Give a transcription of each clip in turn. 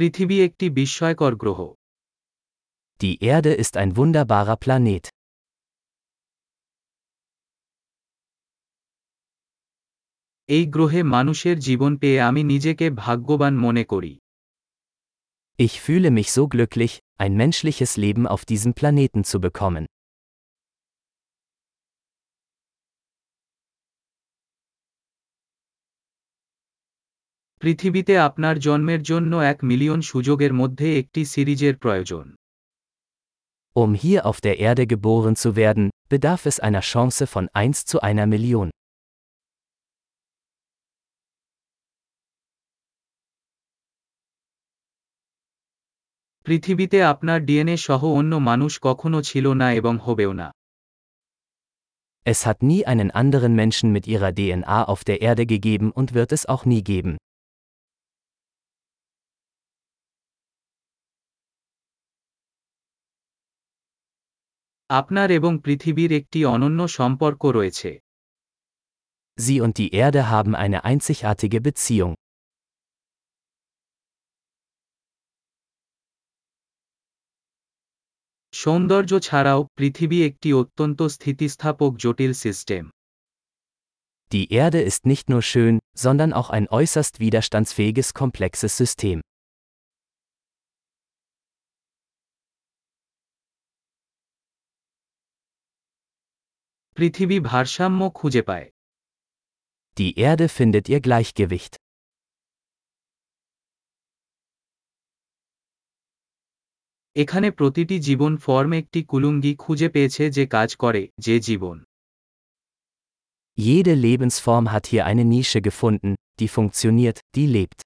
পৃথিবী একটি বিস্ময়কর গ্রহ Die Erde ist ein wunderbarer Planet. এই গ্রহে মানুষের জীবন পেয়ে আমি নিজেকে ভাগ্যবান মনে করি Ich fühle mich so glücklich, ein menschliches Leben auf diesem Planeten zu bekommen. পৃথিবীতে আপনার জন্মের জন্য এক মিলিয়ন সুযোগের মধ্যে একটি সিরিজের প্রয়োজন Um hier auf der Erde geboren zu werden, bedarf es einer Chance von 1 zu einer Million. পৃথিবীতে আপনার ডিএনএ সহ অন্য মানুষ কখনো ছিল না এবং হবেও না Es hat nie einen anderen Menschen mit ihrer DNA auf der Erde gegeben und wird es auch nie geben. আপনার এবং পৃথিবীর একটি অনন্য সম্পর্ক রয়েছে Sie und die Erde haben eine einzigartige Beziehung. সৌন্দর্য ছাড়াও পৃথিবী একটি অত্যন্ত স্থিতিস্থাপক জটিল system Die Erde ist nicht nur schön, sondern auch ein äußerst widerstandsfähiges komplexes System. পৃথিবী ভারসাম্য খুঁজে পায় Die Erde findet ihr Gleichgewicht. এখানে প্রতিটি জীবন ফর্ম একটি কুলুঙ্গি খুঁজে পেয়েছে যে কাজ করে যে জীবন Jede Lebensform hat hier eine Nische gefunden, die funktioniert, die lebt.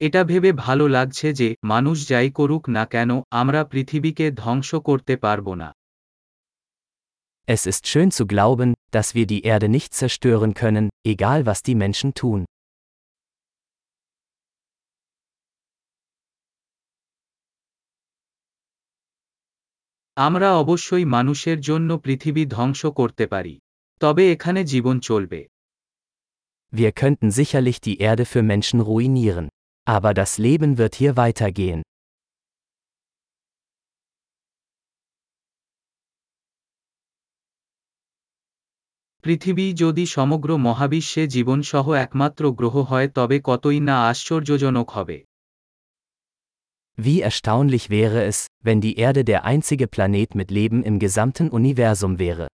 এটা ভেবে ভালো লাগছে যে মানুষ যাই করুক না কেন আমরা পৃথিবীকে ধ্বংস করতে পারব না Es ist schön zu glauben, dass wir die Erde nicht zerstören können, egal was die Menschen tun. আমরা অবশ্যই মানুষের জন্য পৃথিবী ধ্বংস করতে পারি তবে এখানে জীবন চলবে Wir könnten sicherlich die Erde für Menschen ruinieren. Aber das Leben wird hier weitergehen. পৃথিবী যদি সমগ্র মহাবিশ্বে জীবনসহ একমাত্র গ্রহ হয় তবে কতই না আশ্চর্যজনক হবে Wie erstaunlich wäre es, wenn die Erde der einzige Planet mit Leben im gesamten Universum wäre.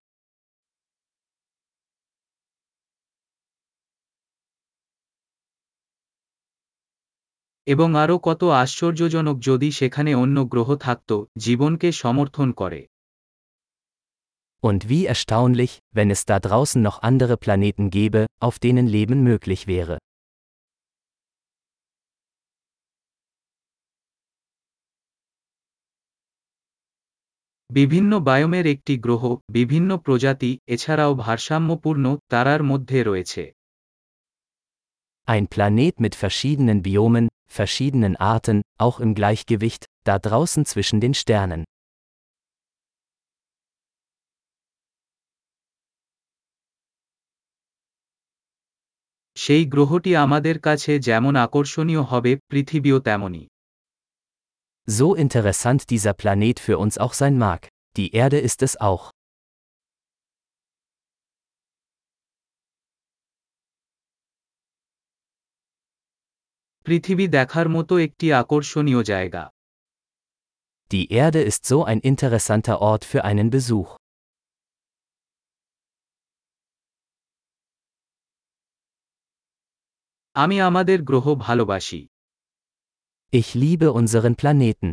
এবং আরও কত আশ্চর্যজনক যদি সেখানে অন্য গ্রহ থাকত জীবনকে সমর্থন করে Und wie erstaunlich, wenn es da draußen noch andere Planeten gäbe, auf denen Leben möglich wäre. বিভিন্ন বায়োমের একটি গ্রহ বিভিন্ন প্রজাতি এছাড়াও ভারসাম্যপূর্ণ তারার মধ্যে রয়েছে Ein Planet mit verschiedenen Biomen, verschiedenen Arten, auch im Gleichgewicht, da draußen zwischen den Sternen. সেই গ্রহটি আমাদের কাছে যেমন আকর্ষণীয় হবে পৃথিবীও তেমনই So interessant dieser Planet für uns auch sein mag, die Erde ist es auch. পৃথিবী দেখার মতো একটি আকর্ষণীয় জায়গা Die Erde ist so ein interessanter Ort für einen Besuch. আমি আমাদের গ্রহ ভালোবাসি Ich liebe unseren Planeten.